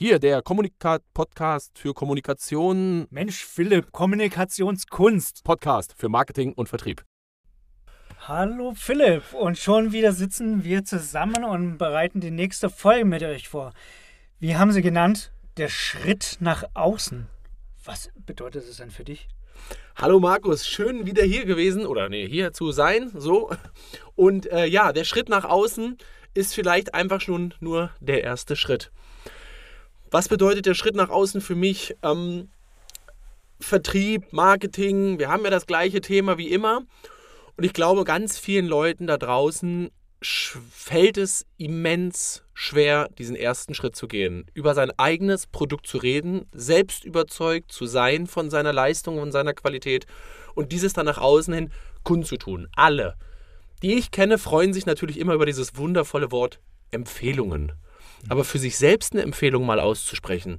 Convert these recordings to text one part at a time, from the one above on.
Hier der Kommunikat-Podcast für Kommunikation. Mensch, Philipp, Kommunikationskunst. Podcast für Marketing und Vertrieb. Hallo Philipp und schon wieder sitzen wir zusammen und bereiten die nächste Folge mit euch vor. Wie haben sie genannt? Der Schritt nach außen. Was bedeutet es denn für dich? Hallo Markus, schön wieder hier gewesen oder nee, hier zu sein, so. Und äh, ja, der Schritt nach außen ist vielleicht einfach schon nur der erste Schritt. Was bedeutet der Schritt nach außen für mich? Ähm, Vertrieb, Marketing, wir haben ja das gleiche Thema wie immer. Und ich glaube, ganz vielen Leuten da draußen fällt es immens schwer, diesen ersten Schritt zu gehen, über sein eigenes Produkt zu reden, selbst überzeugt zu sein von seiner Leistung und seiner Qualität und dieses dann nach außen hin kundzutun. Alle, die ich kenne, freuen sich natürlich immer über dieses wundervolle Wort Empfehlungen. Aber für sich selbst eine Empfehlung mal auszusprechen,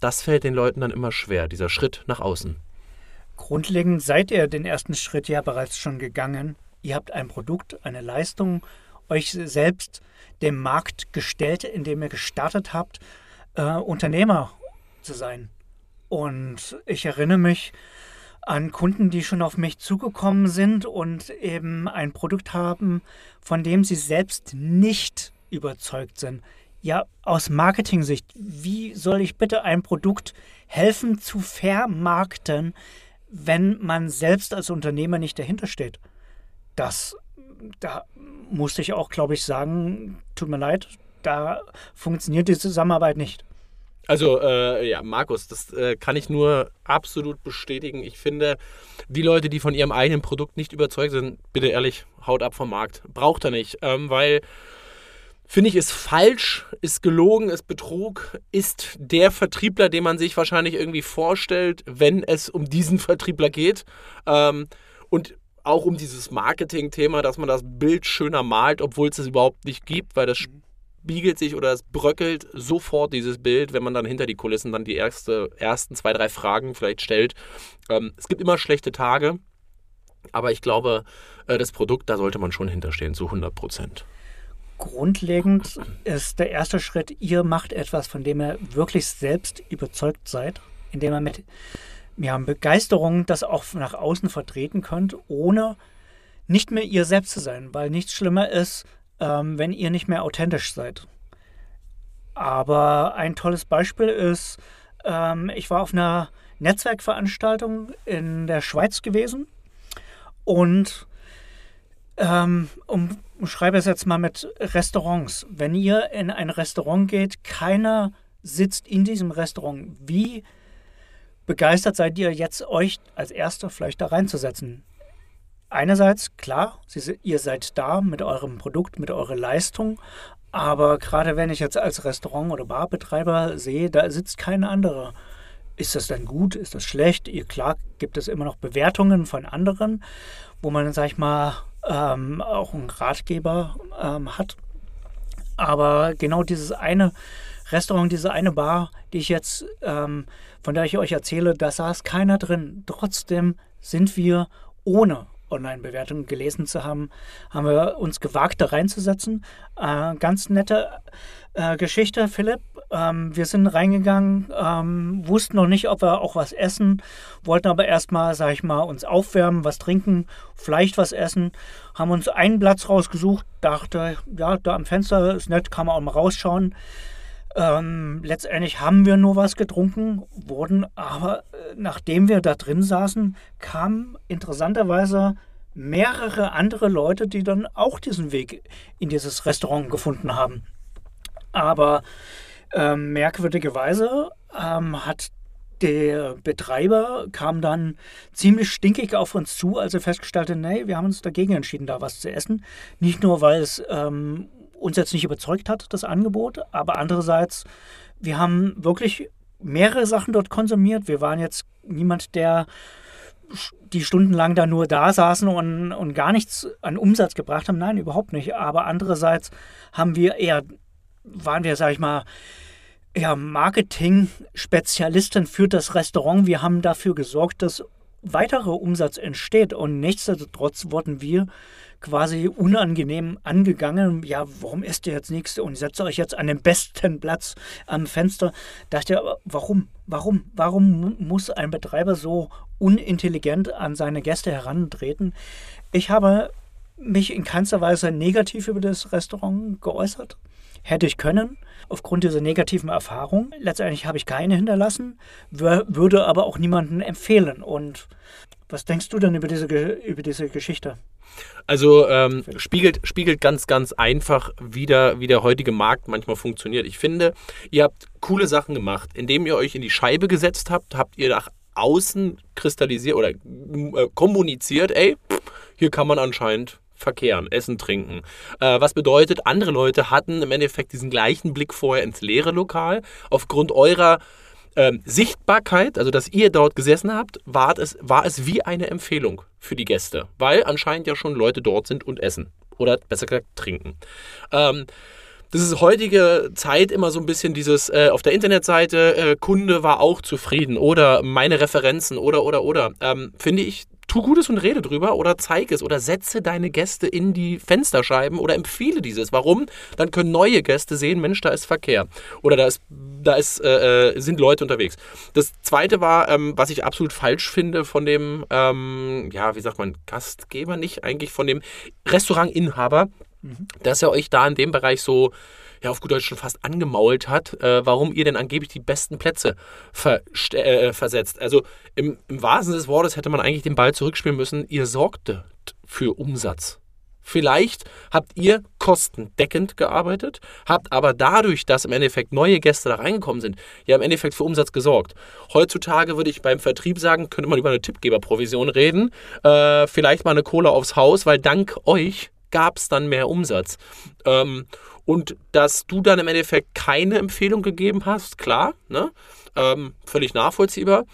das fällt den Leuten dann immer schwer, dieser Schritt nach außen. Grundlegend seid ihr den ersten Schritt ja bereits schon gegangen. Ihr habt ein Produkt, eine Leistung, euch selbst dem Markt gestellt, indem ihr gestartet habt, äh, Unternehmer zu sein. Und ich erinnere mich an Kunden, die schon auf mich zugekommen sind und eben ein Produkt haben, von dem sie selbst nicht überzeugt sind. Ja, aus Marketing-Sicht, wie soll ich bitte ein Produkt helfen zu vermarkten, wenn man selbst als Unternehmer nicht dahinter steht? Das, da musste ich auch, glaube ich, sagen, tut mir leid, da funktioniert die Zusammenarbeit nicht. Also, äh, ja, Markus, das äh, kann ich nur absolut bestätigen. Ich finde, die Leute, die von ihrem eigenen Produkt nicht überzeugt sind, bitte ehrlich, haut ab vom Markt. Braucht er nicht, ähm, weil finde ich, ist falsch, ist gelogen, ist Betrug, ist der Vertriebler, den man sich wahrscheinlich irgendwie vorstellt, wenn es um diesen Vertriebler geht. Ähm, und auch um dieses Marketing-Thema, dass man das Bild schöner malt, obwohl es es überhaupt nicht gibt, weil das spiegelt sich oder es bröckelt sofort dieses Bild, wenn man dann hinter die Kulissen dann die erste, ersten zwei, drei Fragen vielleicht stellt. Ähm, es gibt immer schlechte Tage, aber ich glaube, äh, das Produkt, da sollte man schon hinterstehen, zu 100 Prozent. Grundlegend ist der erste Schritt, ihr macht etwas, von dem ihr wirklich selbst überzeugt seid, indem ihr mit ja, Begeisterung das auch nach außen vertreten könnt, ohne nicht mehr ihr selbst zu sein, weil nichts schlimmer ist, ähm, wenn ihr nicht mehr authentisch seid. Aber ein tolles Beispiel ist, ähm, ich war auf einer Netzwerkveranstaltung in der Schweiz gewesen und ähm, um, schreibe es jetzt mal mit Restaurants. Wenn ihr in ein Restaurant geht, keiner sitzt in diesem Restaurant. Wie begeistert seid ihr jetzt, euch als Erster vielleicht da reinzusetzen? Einerseits, klar, ihr seid da mit eurem Produkt, mit eurer Leistung, aber gerade wenn ich jetzt als Restaurant- oder Barbetreiber sehe, da sitzt kein anderer. Ist das dann gut? Ist das schlecht? Klar gibt es immer noch Bewertungen von anderen, wo man, sag ich mal, ähm, auch einen Ratgeber ähm, hat. Aber genau dieses eine Restaurant, diese eine Bar, die ich jetzt, ähm, von der ich euch erzähle, da saß keiner drin. Trotzdem sind wir ohne Online-Bewertungen gelesen zu haben, haben wir uns gewagt, da reinzusetzen. Äh, ganz nette äh, Geschichte, Philipp. Ähm, wir sind reingegangen, ähm, wussten noch nicht, ob wir auch was essen, wollten aber erstmal, sag ich mal, uns aufwärmen, was trinken, vielleicht was essen. Haben uns einen Platz rausgesucht, dachte, ja, da am Fenster ist nett, kann man auch mal rausschauen. Ähm, letztendlich haben wir nur was getrunken, wurden aber, äh, nachdem wir da drin saßen, kamen interessanterweise mehrere andere Leute, die dann auch diesen Weg in dieses Restaurant gefunden haben. Aber ähm, merkwürdigerweise ähm, hat der Betreiber kam dann ziemlich stinkig auf uns zu, als er festgestellt hat, nee, wir haben uns dagegen entschieden, da was zu essen. Nicht nur, weil es ähm, uns jetzt nicht überzeugt hat, das Angebot, aber andererseits, wir haben wirklich mehrere Sachen dort konsumiert. Wir waren jetzt niemand, der die stundenlang da nur da saßen und, und gar nichts an Umsatz gebracht haben. Nein, überhaupt nicht. Aber andererseits haben wir eher, waren wir, sag ich mal, ja, Marketing-Spezialisten für das Restaurant. Wir haben dafür gesorgt, dass weiterer Umsatz entsteht und nichtsdestotrotz wurden wir quasi unangenehm angegangen. Ja, warum esst ihr jetzt nichts und setzt euch jetzt an den besten Platz am Fenster? Dachte ich, warum? Warum? Warum muss ein Betreiber so unintelligent an seine Gäste herantreten? Ich habe mich in keinster Weise negativ über das Restaurant geäußert. Hätte ich können, aufgrund dieser negativen Erfahrung. Letztendlich habe ich keine hinterlassen, würde aber auch niemanden empfehlen. Und was denkst du denn über diese, über diese Geschichte? Also ähm, spiegelt, spiegelt ganz, ganz einfach wieder, wie der heutige Markt manchmal funktioniert. Ich finde, ihr habt coole Sachen gemacht. Indem ihr euch in die Scheibe gesetzt habt, habt ihr nach außen kristallisiert oder äh, kommuniziert, ey, hier kann man anscheinend verkehren, essen, trinken. Äh, was bedeutet, andere Leute hatten im Endeffekt diesen gleichen Blick vorher ins leere Lokal. Aufgrund eurer ähm, Sichtbarkeit, also dass ihr dort gesessen habt, war es, war es wie eine Empfehlung für die Gäste, weil anscheinend ja schon Leute dort sind und essen. Oder besser gesagt trinken. Ähm, das ist heutige Zeit immer so ein bisschen dieses äh, auf der Internetseite, äh, Kunde war auch zufrieden oder meine Referenzen oder oder oder. Ähm, Finde ich tu Gutes und rede drüber oder zeig es oder setze deine Gäste in die Fensterscheiben oder empfehle dieses. Warum? Dann können neue Gäste sehen, Mensch, da ist Verkehr oder da ist, da ist, äh, äh, sind Leute unterwegs. Das zweite war, ähm, was ich absolut falsch finde von dem, ähm, ja, wie sagt man, Gastgeber nicht, eigentlich von dem Restaurantinhaber, mhm. dass er euch da in dem Bereich so ja auf gut Deutsch schon fast angemault hat, äh, warum ihr denn angeblich die besten Plätze äh, versetzt. Also im, im wahrsten Sinne des Wortes hätte man eigentlich den Ball zurückspielen müssen. Ihr sorgtet für Umsatz. Vielleicht habt ihr kostendeckend gearbeitet, habt aber dadurch, dass im Endeffekt neue Gäste da reingekommen sind, ja im Endeffekt für Umsatz gesorgt. Heutzutage würde ich beim Vertrieb sagen, könnte man über eine Tippgeberprovision reden, äh, vielleicht mal eine Cola aufs Haus, weil dank euch gab es dann mehr Umsatz. Ähm, und dass du dann im Endeffekt keine Empfehlung gegeben hast, klar, ne? Ähm, völlig nachvollziehbar.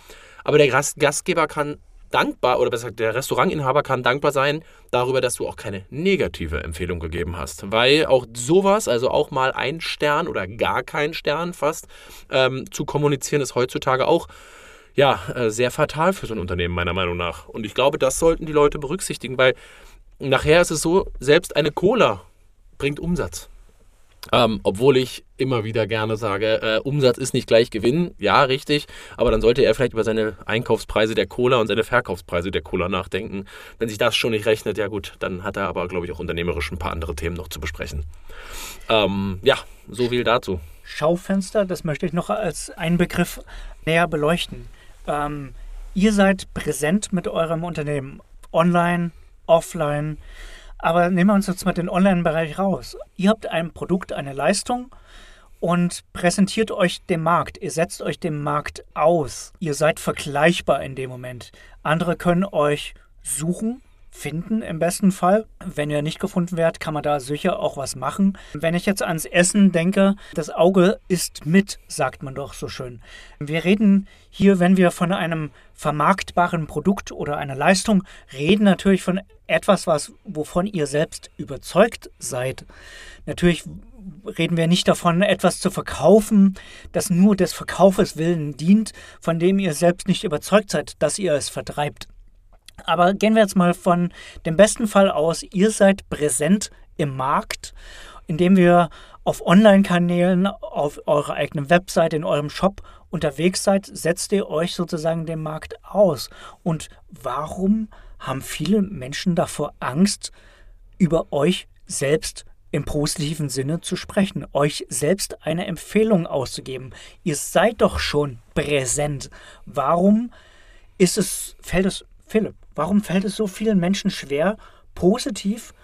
Aber der Gastgeber kann dankbar, oder besser gesagt, der Restaurantinhaber kann dankbar sein darüber, dass du auch keine negative Empfehlung gegeben hast. Weil auch sowas, also auch mal ein Stern oder gar kein Stern fast, ähm, zu kommunizieren, ist heutzutage auch ja, äh, sehr fatal für so ein Unternehmen, meiner Meinung nach. Und ich glaube, das sollten die Leute berücksichtigen, weil nachher ist es so, selbst eine Cola bringt Umsatz. Ähm, obwohl ich immer wieder gerne sage, äh, Umsatz ist nicht gleich Gewinn. Ja, richtig. Aber dann sollte er vielleicht über seine Einkaufspreise der Cola und seine Verkaufspreise der Cola nachdenken. Wenn sich das schon nicht rechnet, ja gut, dann hat er aber, glaube ich, auch unternehmerisch ein paar andere Themen noch zu besprechen. Ähm, ja, so viel dazu. Schaufenster, das möchte ich noch als einen Begriff näher beleuchten. Ähm, ihr seid präsent mit eurem Unternehmen, online, offline. Aber nehmen wir uns jetzt mal den Online-Bereich raus. Ihr habt ein Produkt, eine Leistung und präsentiert euch dem Markt. Ihr setzt euch dem Markt aus. Ihr seid vergleichbar in dem Moment. Andere können euch suchen, finden im besten Fall. Wenn ihr nicht gefunden werdet, kann man da sicher auch was machen. Wenn ich jetzt ans Essen denke, das Auge ist mit, sagt man doch so schön. Wir reden hier, wenn wir von einem vermarktbaren Produkt oder einer Leistung reden, natürlich von etwas, was, wovon ihr selbst überzeugt seid. Natürlich reden wir nicht davon, etwas zu verkaufen, das nur des Verkaufes willen dient, von dem ihr selbst nicht überzeugt seid, dass ihr es vertreibt. Aber gehen wir jetzt mal von dem besten Fall aus, ihr seid präsent im Markt, indem wir auf Online-Kanälen, auf eurer eigenen Website, in eurem Shop unterwegs seid, setzt ihr euch sozusagen dem Markt aus. Und warum haben viele Menschen davor Angst, über euch selbst im positiven Sinne zu sprechen, euch selbst eine Empfehlung auszugeben? Ihr seid doch schon präsent. Warum ist es, fällt es Philipp, warum fällt es so vielen Menschen schwer, positiv,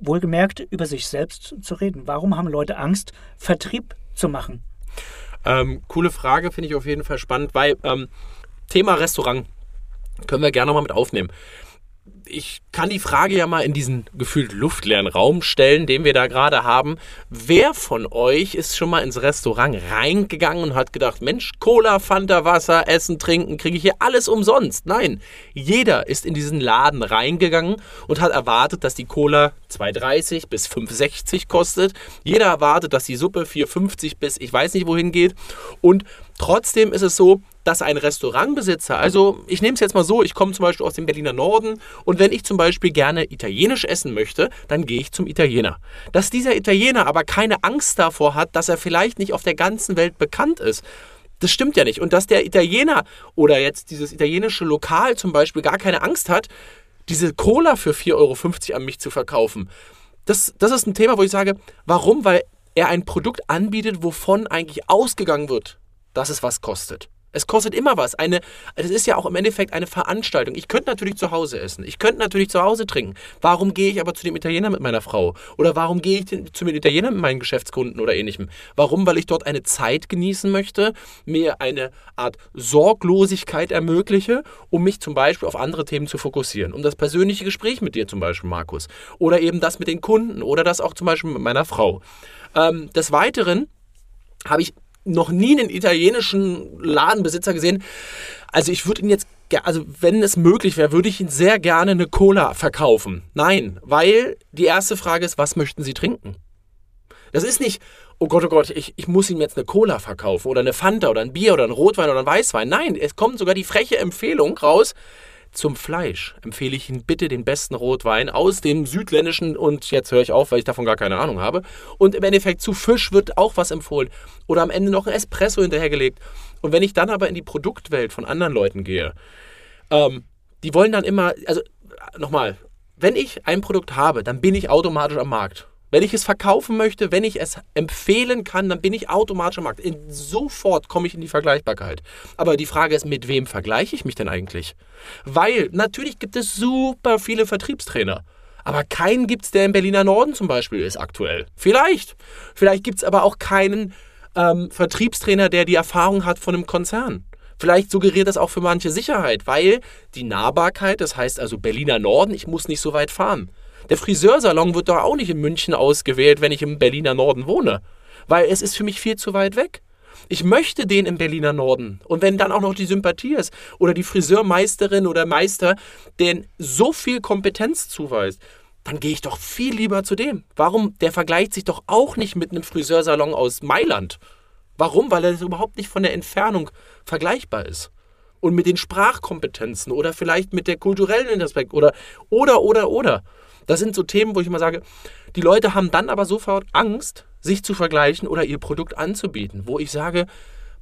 wohlgemerkt, über sich selbst zu reden? Warum haben Leute Angst, Vertrieb zu machen? Ähm, coole Frage, finde ich auf jeden Fall spannend, weil ähm, Thema Restaurant können wir gerne nochmal mit aufnehmen ich kann die Frage ja mal in diesen gefühlt luftleeren Raum stellen, den wir da gerade haben. Wer von euch ist schon mal ins Restaurant reingegangen und hat gedacht, Mensch, Cola, Fanta, Wasser, Essen, Trinken, kriege ich hier alles umsonst? Nein, jeder ist in diesen Laden reingegangen und hat erwartet, dass die Cola 2,30 bis 5,60 kostet. Jeder erwartet, dass die Suppe 4,50 bis ich weiß nicht wohin geht. Und Trotzdem ist es so, dass ein Restaurantbesitzer, also ich nehme es jetzt mal so, ich komme zum Beispiel aus dem Berliner Norden und wenn ich zum Beispiel gerne italienisch essen möchte, dann gehe ich zum Italiener. Dass dieser Italiener aber keine Angst davor hat, dass er vielleicht nicht auf der ganzen Welt bekannt ist, das stimmt ja nicht. Und dass der Italiener oder jetzt dieses italienische Lokal zum Beispiel gar keine Angst hat, diese Cola für 4,50 Euro an mich zu verkaufen. Das, das ist ein Thema, wo ich sage, warum? Weil er ein Produkt anbietet, wovon eigentlich ausgegangen wird, dass es was kostet. Es kostet immer was. Eine, es ist ja auch im Endeffekt eine Veranstaltung. Ich könnte natürlich zu Hause essen. Ich könnte natürlich zu Hause trinken. Warum gehe ich aber zu dem Italiener mit meiner Frau? Oder warum gehe ich zu dem Italiener mit meinen Geschäftskunden oder ähnlichem? Warum? Weil ich dort eine Zeit genießen möchte, mir eine Art Sorglosigkeit ermögliche, um mich zum Beispiel auf andere Themen zu fokussieren. Um das persönliche Gespräch mit dir zum Beispiel, Markus. Oder eben das mit den Kunden. Oder das auch zum Beispiel mit meiner Frau. Ähm, des Weiteren habe ich noch nie einen italienischen Ladenbesitzer gesehen. Also ich würde ihn jetzt, also wenn es möglich wäre, würde ich ihn sehr gerne eine Cola verkaufen. Nein, weil die erste Frage ist, was möchten Sie trinken? Das ist nicht, oh Gott, oh Gott, ich, ich muss ihm jetzt eine Cola verkaufen oder eine Fanta oder ein Bier oder ein Rotwein oder ein Weißwein. Nein, es kommt sogar die freche Empfehlung raus, zum Fleisch empfehle ich Ihnen bitte den besten Rotwein aus dem südländischen und jetzt höre ich auf, weil ich davon gar keine Ahnung habe. Und im Endeffekt zu Fisch wird auch was empfohlen oder am Ende noch ein Espresso hinterhergelegt. Und wenn ich dann aber in die Produktwelt von anderen Leuten gehe, ähm, die wollen dann immer, also nochmal, wenn ich ein Produkt habe, dann bin ich automatisch am Markt. Wenn ich es verkaufen möchte, wenn ich es empfehlen kann, dann bin ich automatisch am Markt. In, sofort komme ich in die Vergleichbarkeit. Aber die Frage ist, mit wem vergleiche ich mich denn eigentlich? Weil natürlich gibt es super viele Vertriebstrainer. Aber keinen gibt es, der im Berliner Norden zum Beispiel ist aktuell. Vielleicht. Vielleicht gibt es aber auch keinen ähm, Vertriebstrainer, der die Erfahrung hat von einem Konzern. Vielleicht suggeriert das auch für manche Sicherheit, weil die Nahbarkeit, das heißt also Berliner Norden, ich muss nicht so weit fahren. Der Friseursalon wird doch auch nicht in München ausgewählt, wenn ich im Berliner Norden wohne. Weil es ist für mich viel zu weit weg. Ich möchte den im Berliner Norden. Und wenn dann auch noch die Sympathie ist oder die Friseurmeisterin oder Meister, den so viel Kompetenz zuweist, dann gehe ich doch viel lieber zu dem. Warum? Der vergleicht sich doch auch nicht mit einem Friseursalon aus Mailand. Warum? Weil er überhaupt nicht von der Entfernung vergleichbar ist. Und mit den Sprachkompetenzen oder vielleicht mit der kulturellen Aspekt oder, oder, oder, oder. Das sind so Themen, wo ich immer sage, die Leute haben dann aber sofort Angst, sich zu vergleichen oder ihr Produkt anzubieten, wo ich sage,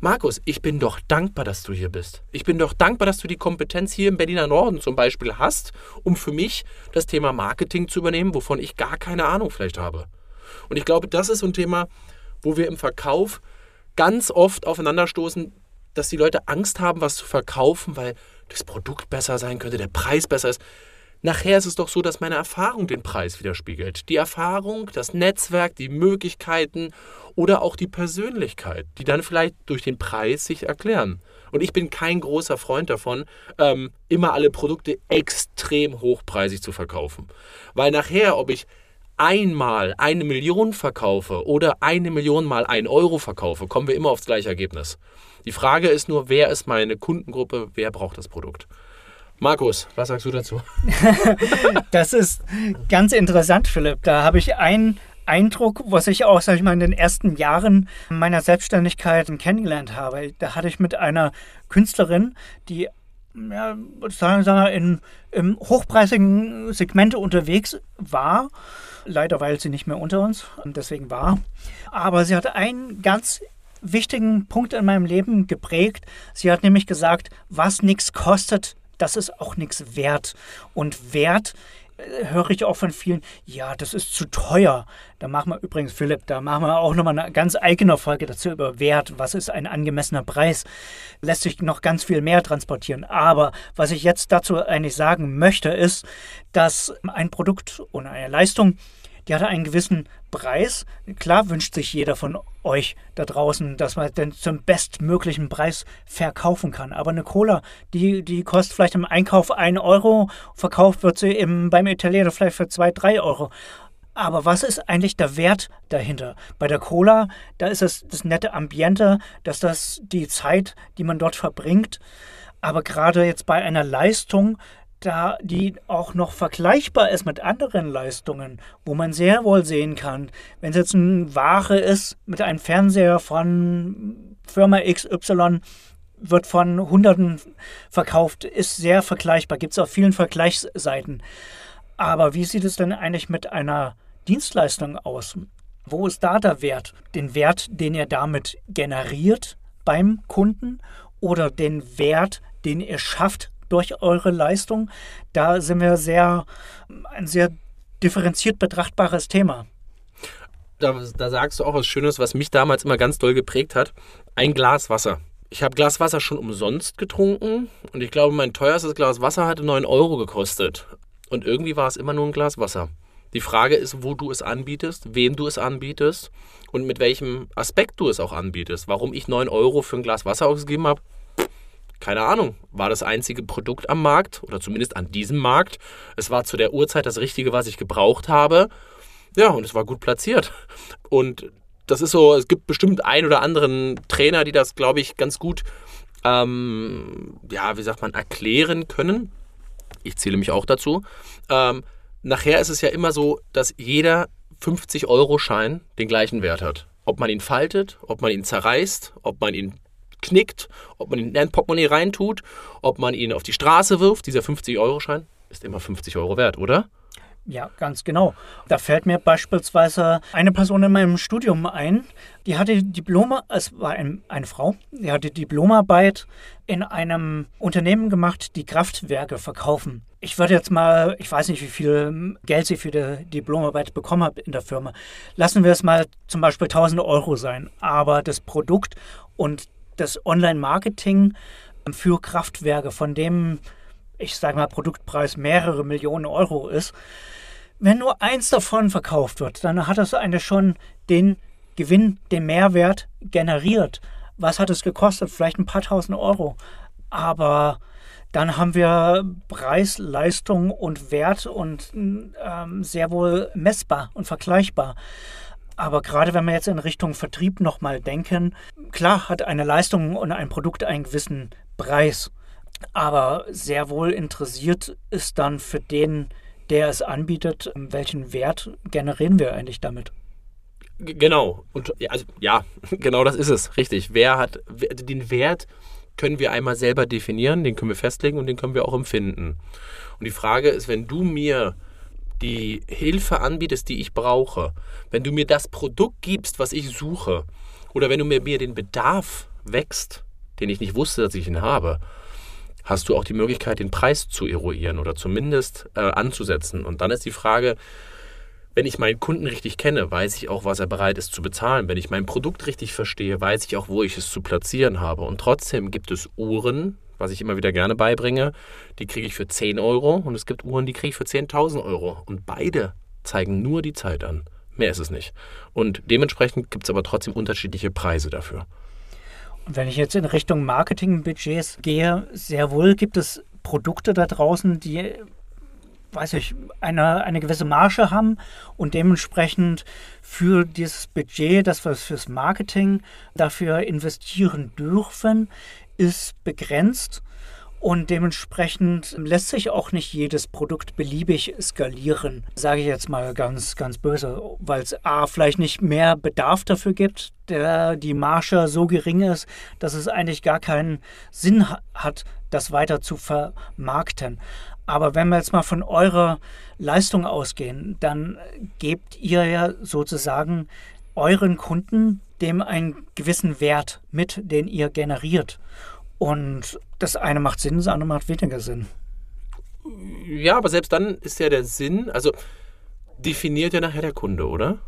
Markus, ich bin doch dankbar, dass du hier bist. Ich bin doch dankbar, dass du die Kompetenz hier im Berliner Norden zum Beispiel hast, um für mich das Thema Marketing zu übernehmen, wovon ich gar keine Ahnung vielleicht habe. Und ich glaube, das ist so ein Thema, wo wir im Verkauf ganz oft aufeinanderstoßen, dass die Leute Angst haben, was zu verkaufen, weil das Produkt besser sein könnte, der Preis besser ist. Nachher ist es doch so, dass meine Erfahrung den Preis widerspiegelt. Die Erfahrung, das Netzwerk, die Möglichkeiten oder auch die Persönlichkeit, die dann vielleicht durch den Preis sich erklären. Und ich bin kein großer Freund davon, ähm, immer alle Produkte extrem hochpreisig zu verkaufen. Weil nachher, ob ich einmal eine Million verkaufe oder eine Million mal ein Euro verkaufe, kommen wir immer aufs gleiche Ergebnis. Die Frage ist nur, wer ist meine Kundengruppe, wer braucht das Produkt? Markus, was sagst du dazu? das ist ganz interessant, Philipp. Da habe ich einen Eindruck, was ich auch, sag ich mal, in den ersten Jahren meiner Selbstständigkeit kennengelernt habe. Da hatte ich mit einer Künstlerin, die ja, sagen wir, in, im hochpreisigen Segment unterwegs war. Leider, weil sie nicht mehr unter uns und deswegen war. Aber sie hat einen ganz wichtigen Punkt in meinem Leben geprägt. Sie hat nämlich gesagt, was nichts kostet, das ist auch nichts wert. Und wert äh, höre ich auch von vielen, ja, das ist zu teuer. Da machen wir übrigens, Philipp, da machen wir auch nochmal eine ganz eigene Folge dazu über Wert. Was ist ein angemessener Preis? Lässt sich noch ganz viel mehr transportieren. Aber was ich jetzt dazu eigentlich sagen möchte, ist, dass ein Produkt oder eine Leistung die hatte einen gewissen Preis. Klar wünscht sich jeder von euch da draußen, dass man den zum bestmöglichen Preis verkaufen kann. Aber eine Cola, die, die kostet vielleicht im Einkauf 1 Euro, verkauft wird sie im, beim Italiener vielleicht für 2, 3 Euro. Aber was ist eigentlich der Wert dahinter? Bei der Cola, da ist es das nette Ambiente, dass das die Zeit, die man dort verbringt. Aber gerade jetzt bei einer Leistung, da die auch noch vergleichbar ist mit anderen Leistungen, wo man sehr wohl sehen kann, wenn es jetzt eine Ware ist mit einem Fernseher von Firma XY wird von Hunderten verkauft, ist sehr vergleichbar, gibt es auf vielen Vergleichsseiten. Aber wie sieht es denn eigentlich mit einer Dienstleistung aus? Wo ist da der Wert? Den Wert, den ihr damit generiert beim Kunden oder den Wert, den ihr schafft durch eure Leistung? Da sind wir sehr, ein sehr differenziert betrachtbares Thema. Da, da sagst du auch was Schönes, was mich damals immer ganz doll geprägt hat. Ein Glas Wasser. Ich habe Glas Wasser schon umsonst getrunken und ich glaube, mein teuerstes Glas Wasser hatte 9 Euro gekostet. Und irgendwie war es immer nur ein Glas Wasser. Die Frage ist, wo du es anbietest, wem du es anbietest und mit welchem Aspekt du es auch anbietest. Warum ich 9 Euro für ein Glas Wasser ausgegeben habe, keine Ahnung. War das einzige Produkt am Markt oder zumindest an diesem Markt. Es war zu der Uhrzeit das Richtige, was ich gebraucht habe. Ja, und es war gut platziert. Und das ist so, es gibt bestimmt einen oder anderen Trainer, die das, glaube ich, ganz gut, ähm, ja, wie sagt man, erklären können. Ich zähle mich auch dazu. Ähm, nachher ist es ja immer so, dass jeder 50-Euro-Schein den gleichen Wert hat. Ob man ihn faltet, ob man ihn zerreißt, ob man ihn knickt, ob man ihn in ein Portemonnaie reintut, ob man ihn auf die Straße wirft. Dieser 50-Euro-Schein ist immer 50 Euro wert, oder? Ja, ganz genau. Da fällt mir beispielsweise eine Person in meinem Studium ein, die hatte Diplom, es war ein, eine Frau, die hatte Diplomarbeit in einem Unternehmen gemacht, die Kraftwerke verkaufen. Ich würde jetzt mal, ich weiß nicht, wie viel Geld sie für die Diplomarbeit bekommen hat in der Firma. Lassen wir es mal zum Beispiel 1000 Euro sein. Aber das Produkt und das Online-Marketing für Kraftwerke, von dem ich sage mal, Produktpreis mehrere Millionen Euro ist, wenn nur eins davon verkauft wird, dann hat es eine schon den Gewinn, den Mehrwert generiert. Was hat es gekostet? Vielleicht ein paar tausend Euro. Aber dann haben wir Preis, Leistung und Wert und ähm, sehr wohl messbar und vergleichbar. Aber gerade wenn wir jetzt in Richtung Vertrieb nochmal denken, klar hat eine Leistung und ein Produkt einen gewissen Preis. Aber sehr wohl interessiert ist dann für den, der es anbietet, welchen Wert generieren wir eigentlich damit? Genau. Und also, ja, genau das ist es. Richtig. Wer hat den Wert können wir einmal selber definieren, den können wir festlegen und den können wir auch empfinden. Und die Frage ist, wenn du mir die Hilfe anbietest, die ich brauche, wenn du mir das Produkt gibst, was ich suche, oder wenn du mir, mir den Bedarf wächst, den ich nicht wusste, dass ich ihn habe, hast du auch die Möglichkeit, den Preis zu eruieren oder zumindest äh, anzusetzen. Und dann ist die Frage, wenn ich meinen Kunden richtig kenne, weiß ich auch, was er bereit ist zu bezahlen. Wenn ich mein Produkt richtig verstehe, weiß ich auch, wo ich es zu platzieren habe. Und trotzdem gibt es Uhren, was ich immer wieder gerne beibringe, die kriege ich für 10 Euro und es gibt Uhren, die kriege ich für 10.000 Euro. Und beide zeigen nur die Zeit an. Mehr ist es nicht. Und dementsprechend gibt es aber trotzdem unterschiedliche Preise dafür. Und wenn ich jetzt in Richtung Marketingbudgets gehe, sehr wohl gibt es Produkte da draußen, die weiß ich, eine, eine gewisse Marge haben und dementsprechend für dieses Budget, das wir fürs Marketing dafür investieren dürfen, ist begrenzt. Und dementsprechend lässt sich auch nicht jedes Produkt beliebig skalieren, sage ich jetzt mal ganz, ganz böse, weil es A, vielleicht nicht mehr Bedarf dafür gibt, der die Marge so gering ist, dass es eigentlich gar keinen Sinn hat, das weiter zu vermarkten. Aber wenn wir jetzt mal von eurer Leistung ausgehen, dann gebt ihr ja sozusagen euren Kunden dem einen gewissen Wert mit, den ihr generiert. Und das eine macht Sinn, das andere macht weniger Sinn. Ja, aber selbst dann ist ja der Sinn, also definiert ja nachher der Kunde, oder?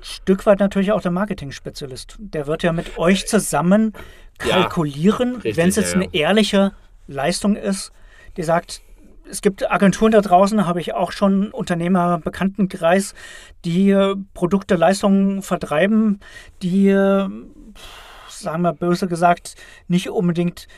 Stück weit natürlich auch der Marketing-Spezialist. Der wird ja mit euch zusammen kalkulieren, ja, wenn es jetzt ja, ja. eine ehrliche Leistung ist, die sagt, es gibt Agenturen da draußen, habe ich auch schon Unternehmer Bekanntenkreis, die Produkte, Leistungen vertreiben, die sagen wir böse gesagt, nicht unbedingt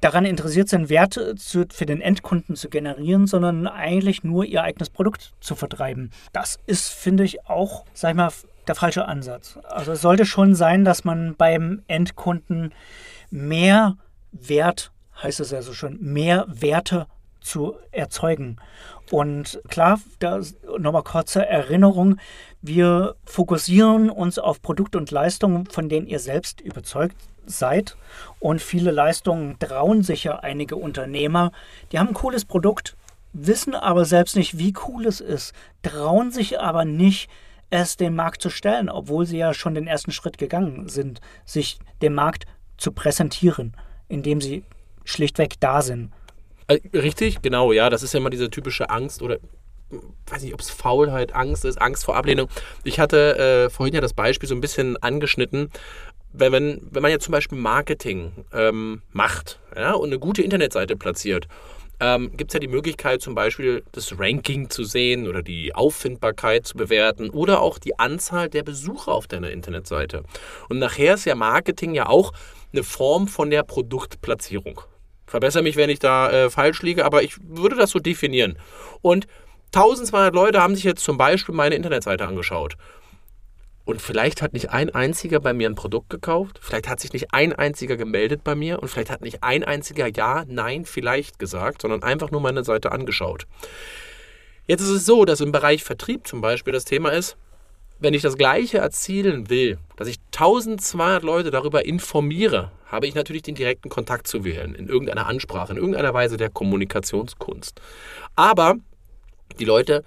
daran interessiert sind, Werte zu, für den Endkunden zu generieren, sondern eigentlich nur ihr eigenes Produkt zu vertreiben. Das ist, finde ich, auch, sag ich mal, der falsche Ansatz. Also es sollte schon sein, dass man beim Endkunden mehr Wert, heißt es ja so schön, mehr Werte zu erzeugen. Und klar, da nochmal kurze Erinnerung, wir fokussieren uns auf Produkte und Leistungen, von denen ihr selbst überzeugt seid. Und viele Leistungen trauen sich ja einige Unternehmer. Die haben ein cooles Produkt, wissen aber selbst nicht, wie cool es ist, trauen sich aber nicht, es dem Markt zu stellen, obwohl sie ja schon den ersten Schritt gegangen sind, sich dem Markt zu präsentieren, indem sie schlichtweg da sind. Äh, richtig, genau, ja. Das ist ja immer diese typische Angst oder weiß nicht, ob es Faulheit, Angst ist, Angst vor Ablehnung. Ich hatte äh, vorhin ja das Beispiel so ein bisschen angeschnitten. Wenn, wenn, wenn man ja zum Beispiel Marketing ähm, macht ja, und eine gute Internetseite platziert, ähm, gibt es ja die Möglichkeit, zum Beispiel das Ranking zu sehen oder die Auffindbarkeit zu bewerten oder auch die Anzahl der Besucher auf deiner Internetseite. Und nachher ist ja Marketing ja auch eine Form von der Produktplatzierung. Verbessere mich, wenn ich da äh, falsch liege, aber ich würde das so definieren. Und 1200 Leute haben sich jetzt zum Beispiel meine Internetseite angeschaut. Und vielleicht hat nicht ein einziger bei mir ein Produkt gekauft, vielleicht hat sich nicht ein einziger gemeldet bei mir und vielleicht hat nicht ein einziger Ja, Nein, vielleicht gesagt, sondern einfach nur meine Seite angeschaut. Jetzt ist es so, dass im Bereich Vertrieb zum Beispiel das Thema ist, wenn ich das Gleiche erzielen will, dass ich 1200 Leute darüber informiere, habe ich natürlich den direkten Kontakt zu wählen, in irgendeiner Ansprache, in irgendeiner Weise der Kommunikationskunst. Aber die Leute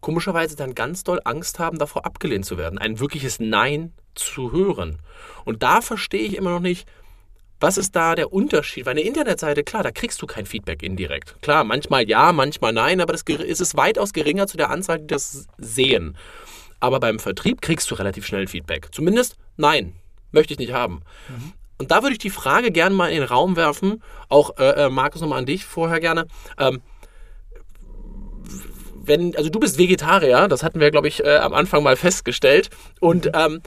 komischerweise dann ganz doll Angst haben, davor abgelehnt zu werden, ein wirkliches Nein zu hören. Und da verstehe ich immer noch nicht, was ist da der Unterschied? Weil eine Internetseite, klar, da kriegst du kein Feedback indirekt. Klar, manchmal ja, manchmal nein, aber das ist es weitaus geringer zu der Anzahl, die das sehen. Aber beim Vertrieb kriegst du relativ schnell Feedback. Zumindest nein, möchte ich nicht haben. Mhm. Und da würde ich die Frage gerne mal in den Raum werfen, auch äh, äh Markus nochmal an dich vorher gerne. Ähm, wenn, also du bist Vegetarier, das hatten wir, glaube ich, äh, am Anfang mal festgestellt. Und mhm. ähm,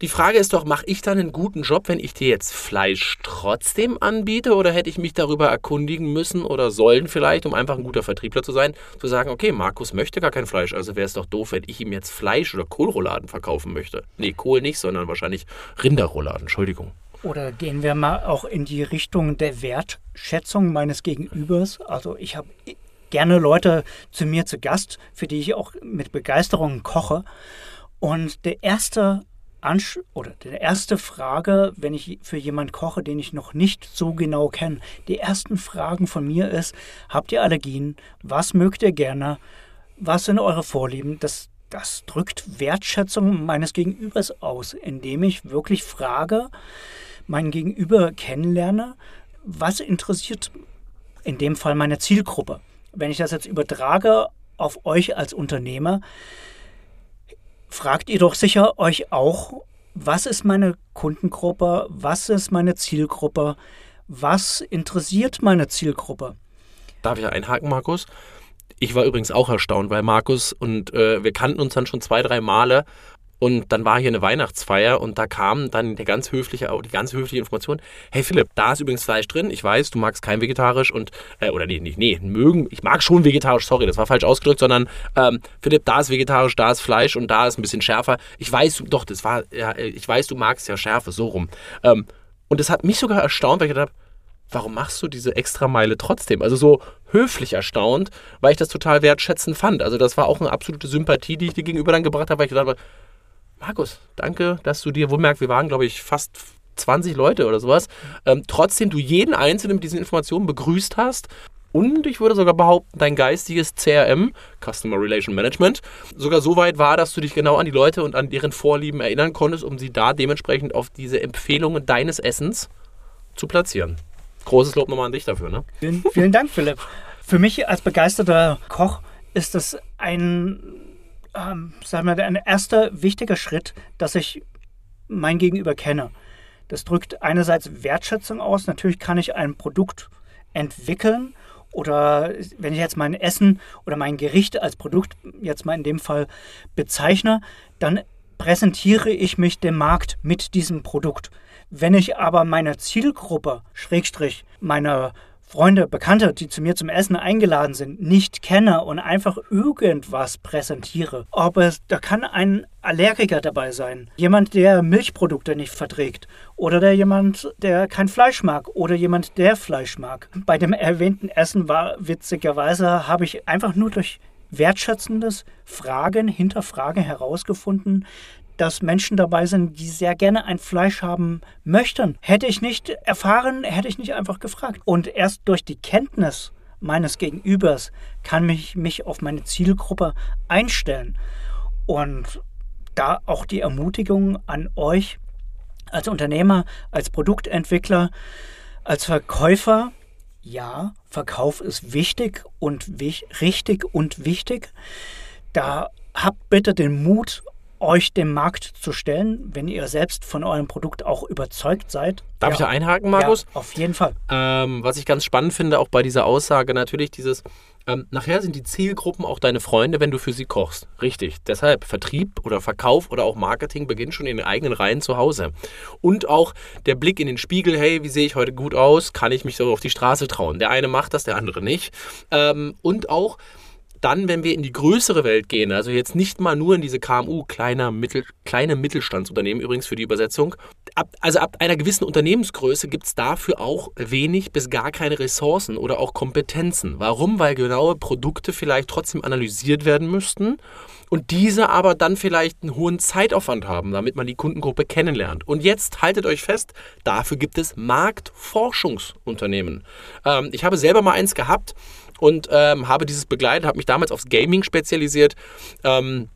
die Frage ist doch, mache ich dann einen guten Job, wenn ich dir jetzt Fleisch trotzdem anbiete oder hätte ich mich darüber erkundigen müssen oder sollen vielleicht, um einfach ein guter Vertriebler zu sein, zu sagen, okay, Markus möchte gar kein Fleisch, also wäre es doch doof, wenn ich ihm jetzt Fleisch oder Kohlrouladen verkaufen möchte. Nee, Kohl nicht, sondern wahrscheinlich Rinderrouladen, Entschuldigung. Oder gehen wir mal auch in die Richtung der Wertschätzung meines Gegenübers? Also ich habe gerne Leute zu mir zu Gast, für die ich auch mit Begeisterung koche. Und der erste Ansch oder die erste Frage, wenn ich für jemanden koche, den ich noch nicht so genau kenne, die ersten Fragen von mir ist, habt ihr Allergien? Was mögt ihr gerne? Was sind eure Vorlieben? Das, das drückt Wertschätzung meines Gegenübers aus, indem ich wirklich frage, meinen Gegenüber kennenlerne, was interessiert in dem Fall meine Zielgruppe. Wenn ich das jetzt übertrage auf euch als Unternehmer, fragt ihr doch sicher euch auch, was ist meine Kundengruppe, was ist meine Zielgruppe, was interessiert meine Zielgruppe. Darf ich einhaken, Markus? Ich war übrigens auch erstaunt, weil Markus und äh, wir kannten uns dann schon zwei, drei Male und dann war hier eine Weihnachtsfeier und da kam dann der ganz höfliche, die ganz höfliche Information: Hey Philipp, da ist übrigens Fleisch drin. Ich weiß, du magst kein vegetarisch und, äh, oder nee, nicht, nee, mögen, ich mag schon vegetarisch, sorry, das war falsch ausgedrückt, sondern ähm, Philipp, da ist vegetarisch, da ist Fleisch und da ist ein bisschen schärfer. Ich weiß, doch, das war, ja, ich weiß, du magst ja Schärfe, so rum. Ähm, und das hat mich sogar erstaunt, weil ich gedacht habe, warum machst du diese Extrameile trotzdem? Also so höflich erstaunt, weil ich das total wertschätzend fand. Also das war auch eine absolute Sympathie, die ich dir gegenüber dann gebracht habe, weil ich gedacht habe, Markus, danke, dass du dir, wohlmerkt, wir waren, glaube ich, fast 20 Leute oder sowas, ähm, trotzdem du jeden Einzelnen mit diesen Informationen begrüßt hast. Und ich würde sogar behaupten, dein geistiges CRM, Customer Relation Management, sogar so weit war, dass du dich genau an die Leute und an deren Vorlieben erinnern konntest, um sie da dementsprechend auf diese Empfehlungen deines Essens zu platzieren. Großes Lob nochmal an dich dafür. Ne? Vielen, vielen Dank, Philipp. Für mich als begeisterter Koch ist das ein ähm, sagen wir, ein erster wichtiger Schritt, dass ich mein Gegenüber kenne. Das drückt einerseits Wertschätzung aus. Natürlich kann ich ein Produkt entwickeln oder wenn ich jetzt mein Essen oder mein Gericht als Produkt jetzt mal in dem Fall bezeichne, dann präsentiere ich mich dem Markt mit diesem Produkt. Wenn ich aber meine Zielgruppe, Schrägstrich, meine Freunde, Bekannte, die zu mir zum Essen eingeladen sind, nicht kenne und einfach irgendwas präsentiere. Ob es, da kann ein Allergiker dabei sein, jemand, der Milchprodukte nicht verträgt oder der jemand, der kein Fleisch mag oder jemand, der Fleisch mag. Bei dem erwähnten Essen war witzigerweise, habe ich einfach nur durch wertschätzendes Fragen, Hinterfragen herausgefunden, dass Menschen dabei sind, die sehr gerne ein Fleisch haben möchten. Hätte ich nicht erfahren, hätte ich nicht einfach gefragt. Und erst durch die Kenntnis meines Gegenübers kann ich mich auf meine Zielgruppe einstellen. Und da auch die Ermutigung an euch als Unternehmer, als Produktentwickler, als Verkäufer, ja, Verkauf ist wichtig und wich richtig und wichtig. Da habt bitte den Mut, euch dem Markt zu stellen, wenn ihr selbst von eurem Produkt auch überzeugt seid. Darf ja. ich da einhaken, Markus? Ja, auf jeden Fall. Ähm, was ich ganz spannend finde, auch bei dieser Aussage, natürlich dieses, ähm, nachher sind die Zielgruppen auch deine Freunde, wenn du für sie kochst. Richtig. Deshalb Vertrieb oder Verkauf oder auch Marketing beginnt schon in den eigenen Reihen zu Hause. Und auch der Blick in den Spiegel, hey, wie sehe ich heute gut aus? Kann ich mich so auf die Straße trauen? Der eine macht das, der andere nicht. Ähm, und auch dann, wenn wir in die größere Welt gehen, also jetzt nicht mal nur in diese KMU, kleiner, mittel, kleine Mittelstandsunternehmen übrigens für die Übersetzung, ab, also ab einer gewissen Unternehmensgröße gibt es dafür auch wenig bis gar keine Ressourcen oder auch Kompetenzen. Warum? Weil genaue Produkte vielleicht trotzdem analysiert werden müssten und diese aber dann vielleicht einen hohen Zeitaufwand haben, damit man die Kundengruppe kennenlernt. Und jetzt haltet euch fest, dafür gibt es Marktforschungsunternehmen. Ähm, ich habe selber mal eins gehabt, und ähm, habe dieses begleitet, habe mich damals aufs Gaming spezialisiert. Ähm,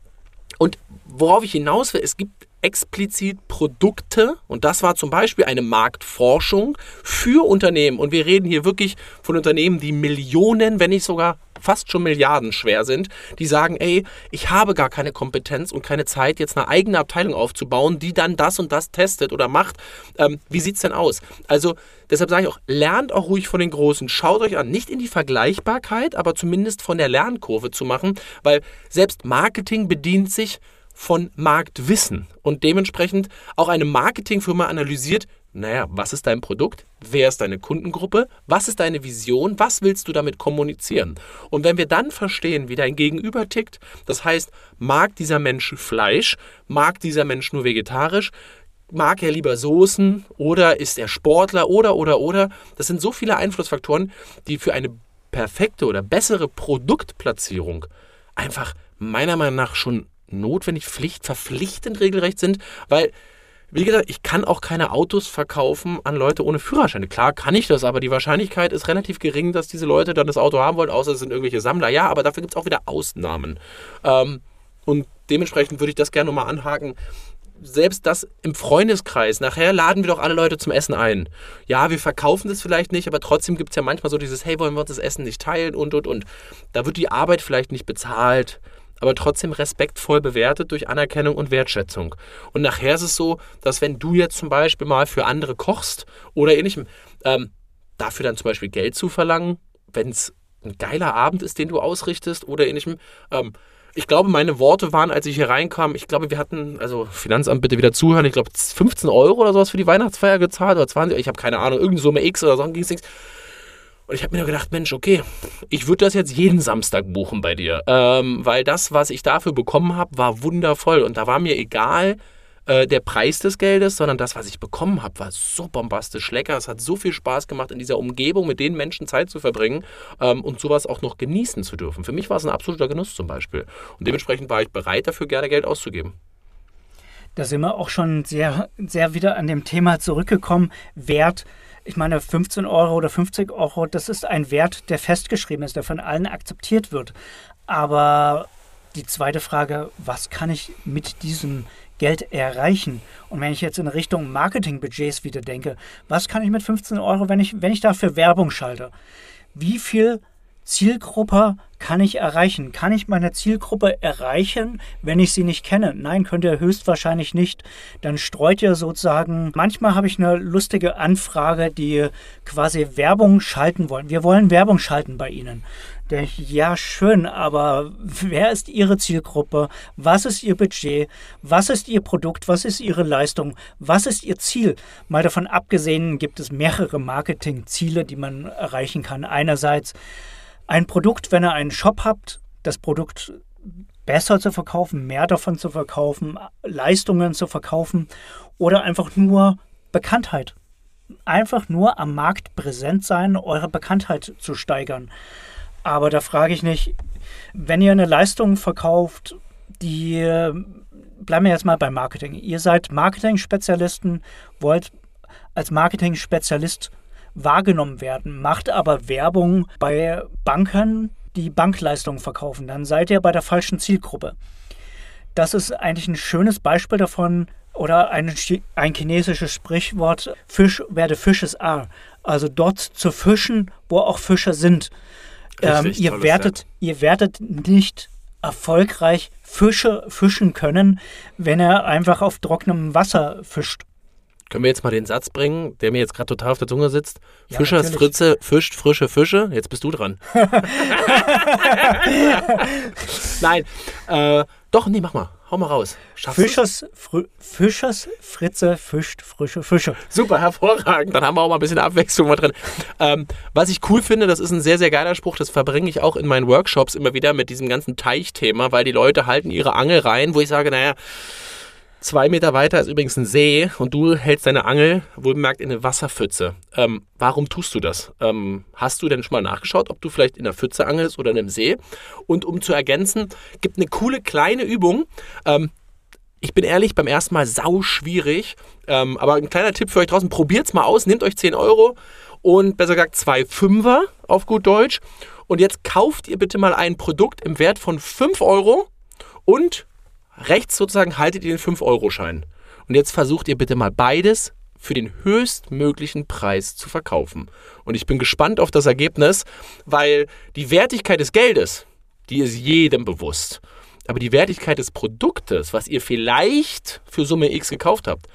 und worauf ich hinaus will, es gibt explizit Produkte und das war zum Beispiel eine Marktforschung für Unternehmen und wir reden hier wirklich von Unternehmen, die Millionen, wenn nicht sogar fast schon Milliarden schwer sind, die sagen, ey, ich habe gar keine Kompetenz und keine Zeit, jetzt eine eigene Abteilung aufzubauen, die dann das und das testet oder macht. Ähm, wie sieht es denn aus? Also deshalb sage ich auch, lernt auch ruhig von den Großen. Schaut euch an, nicht in die Vergleichbarkeit, aber zumindest von der Lernkurve zu machen, weil selbst Marketing bedient sich von Marktwissen und dementsprechend auch eine Marketingfirma analysiert, naja, was ist dein Produkt? Wer ist deine Kundengruppe? Was ist deine Vision? Was willst du damit kommunizieren? Und wenn wir dann verstehen, wie dein Gegenüber tickt, das heißt, mag dieser Mensch Fleisch? Mag dieser Mensch nur vegetarisch? Mag er lieber Soßen? Oder ist er Sportler? Oder, oder, oder? Das sind so viele Einflussfaktoren, die für eine perfekte oder bessere Produktplatzierung einfach meiner Meinung nach schon notwendig, Pflicht, verpflichtend regelrecht sind, weil wie gesagt, ich kann auch keine Autos verkaufen an Leute ohne Führerschein. Klar kann ich das, aber die Wahrscheinlichkeit ist relativ gering, dass diese Leute dann das Auto haben wollen, außer es sind irgendwelche Sammler. Ja, aber dafür gibt es auch wieder Ausnahmen. Ähm, und dementsprechend würde ich das gerne nochmal anhaken. Selbst das im Freundeskreis, nachher laden wir doch alle Leute zum Essen ein. Ja, wir verkaufen das vielleicht nicht, aber trotzdem gibt es ja manchmal so dieses, hey, wollen wir uns das Essen nicht teilen und, und, und. Da wird die Arbeit vielleicht nicht bezahlt aber trotzdem respektvoll bewertet durch Anerkennung und Wertschätzung. Und nachher ist es so, dass wenn du jetzt zum Beispiel mal für andere kochst oder ähnlichem, ähm, dafür dann zum Beispiel Geld zu verlangen, wenn es ein geiler Abend ist, den du ausrichtest oder ähnlichem, ähm, ich glaube, meine Worte waren, als ich hier reinkam, ich glaube, wir hatten, also Finanzamt bitte wieder zuhören, ich glaube 15 Euro oder sowas für die Weihnachtsfeier gezahlt oder 20, ich habe keine Ahnung, irgendeine Summe X oder so, ging es nichts. Und ich habe mir nur gedacht, Mensch, okay, ich würde das jetzt jeden Samstag buchen bei dir, ähm, weil das, was ich dafür bekommen habe, war wundervoll und da war mir egal äh, der Preis des Geldes, sondern das, was ich bekommen habe, war so bombastisch lecker. Es hat so viel Spaß gemacht, in dieser Umgebung mit den Menschen Zeit zu verbringen ähm, und sowas auch noch genießen zu dürfen. Für mich war es ein absoluter Genuss zum Beispiel und dementsprechend war ich bereit, dafür gerne Geld auszugeben. Da sind wir auch schon sehr, sehr wieder an dem Thema zurückgekommen. Wert ich meine, 15 Euro oder 50 Euro, das ist ein Wert, der festgeschrieben ist, der von allen akzeptiert wird. Aber die zweite Frage, was kann ich mit diesem Geld erreichen? Und wenn ich jetzt in Richtung Marketingbudgets wieder denke, was kann ich mit 15 Euro, wenn ich, wenn ich dafür Werbung schalte? Wie viel Zielgruppe kann ich erreichen? Kann ich meine Zielgruppe erreichen, wenn ich sie nicht kenne? Nein, könnt ihr höchstwahrscheinlich nicht. Dann streut ihr sozusagen. Manchmal habe ich eine lustige Anfrage, die quasi Werbung schalten wollen. Wir wollen Werbung schalten bei Ihnen. Ja, schön, aber wer ist Ihre Zielgruppe? Was ist Ihr Budget? Was ist Ihr Produkt? Was ist Ihre Leistung? Was ist Ihr Ziel? Mal davon abgesehen gibt es mehrere Marketingziele, die man erreichen kann. Einerseits ein Produkt, wenn ihr einen Shop habt, das Produkt besser zu verkaufen, mehr davon zu verkaufen, Leistungen zu verkaufen oder einfach nur Bekanntheit. Einfach nur am Markt präsent sein, eure Bekanntheit zu steigern. Aber da frage ich nicht, wenn ihr eine Leistung verkauft, die, bleiben wir jetzt mal beim Marketing. Ihr seid Marketing-Spezialisten, wollt als Marketing-Spezialist wahrgenommen werden, macht aber Werbung bei Banken, die Bankleistungen verkaufen. Dann seid ihr bei der falschen Zielgruppe. Das ist eigentlich ein schönes Beispiel davon, oder ein, ein chinesisches Sprichwort, Fisch werde Fisches A. Also dort zu fischen, wo auch Fische sind. Ähm, ihr, werdet, ihr werdet nicht erfolgreich Fische fischen können, wenn er einfach auf trockenem Wasser fischt. Können wir jetzt mal den Satz bringen, der mir jetzt gerade total auf der Zunge sitzt? Ja, Fischers natürlich. Fritze fischt frische Fische. Jetzt bist du dran. Nein. Äh, doch, nee, mach mal. Hau mal raus. Fischers, Fischers Fritze fischt frische Fische. Super, hervorragend. Dann haben wir auch mal ein bisschen Abwechslung mal drin. Ähm, was ich cool finde, das ist ein sehr, sehr geiler Spruch, das verbringe ich auch in meinen Workshops immer wieder mit diesem ganzen Teichthema, weil die Leute halten ihre Angel rein, wo ich sage, naja, Zwei Meter weiter ist übrigens ein See und du hältst deine Angel wohlbemerkt in eine Wasserpfütze. Ähm, warum tust du das? Ähm, hast du denn schon mal nachgeschaut, ob du vielleicht in einer Pfütze angelst oder in einem See? Und um zu ergänzen, gibt eine coole kleine Übung. Ähm, ich bin ehrlich, beim ersten Mal sau schwierig. Ähm, aber ein kleiner Tipp für euch draußen: probiert's mal aus, nehmt euch 10 Euro und besser gesagt zwei Fünfer auf gut Deutsch. Und jetzt kauft ihr bitte mal ein Produkt im Wert von 5 Euro und Rechts sozusagen haltet ihr den 5-Euro-Schein. Und jetzt versucht ihr bitte mal beides für den höchstmöglichen Preis zu verkaufen. Und ich bin gespannt auf das Ergebnis, weil die Wertigkeit des Geldes, die ist jedem bewusst. Aber die Wertigkeit des Produktes, was ihr vielleicht für Summe X gekauft habt,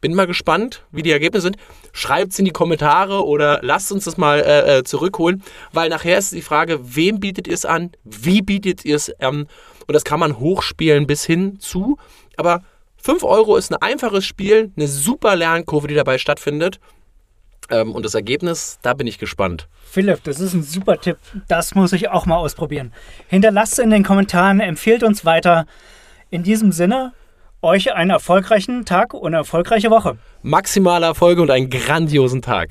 bin mal gespannt, wie die Ergebnisse sind. Schreibt es in die Kommentare oder lasst uns das mal äh, äh zurückholen, weil nachher ist die Frage, wem bietet ihr es an, wie bietet ihr es an und das kann man hochspielen bis hin zu. Aber 5 Euro ist ein einfaches Spiel, eine super Lernkurve, die dabei stattfindet. Ähm, und das Ergebnis, da bin ich gespannt. Philipp, das ist ein super Tipp. Das muss ich auch mal ausprobieren. Hinterlasst in den Kommentaren, empfehlt uns weiter. In diesem Sinne, euch einen erfolgreichen Tag und eine erfolgreiche Woche. Maximale Erfolge und einen grandiosen Tag.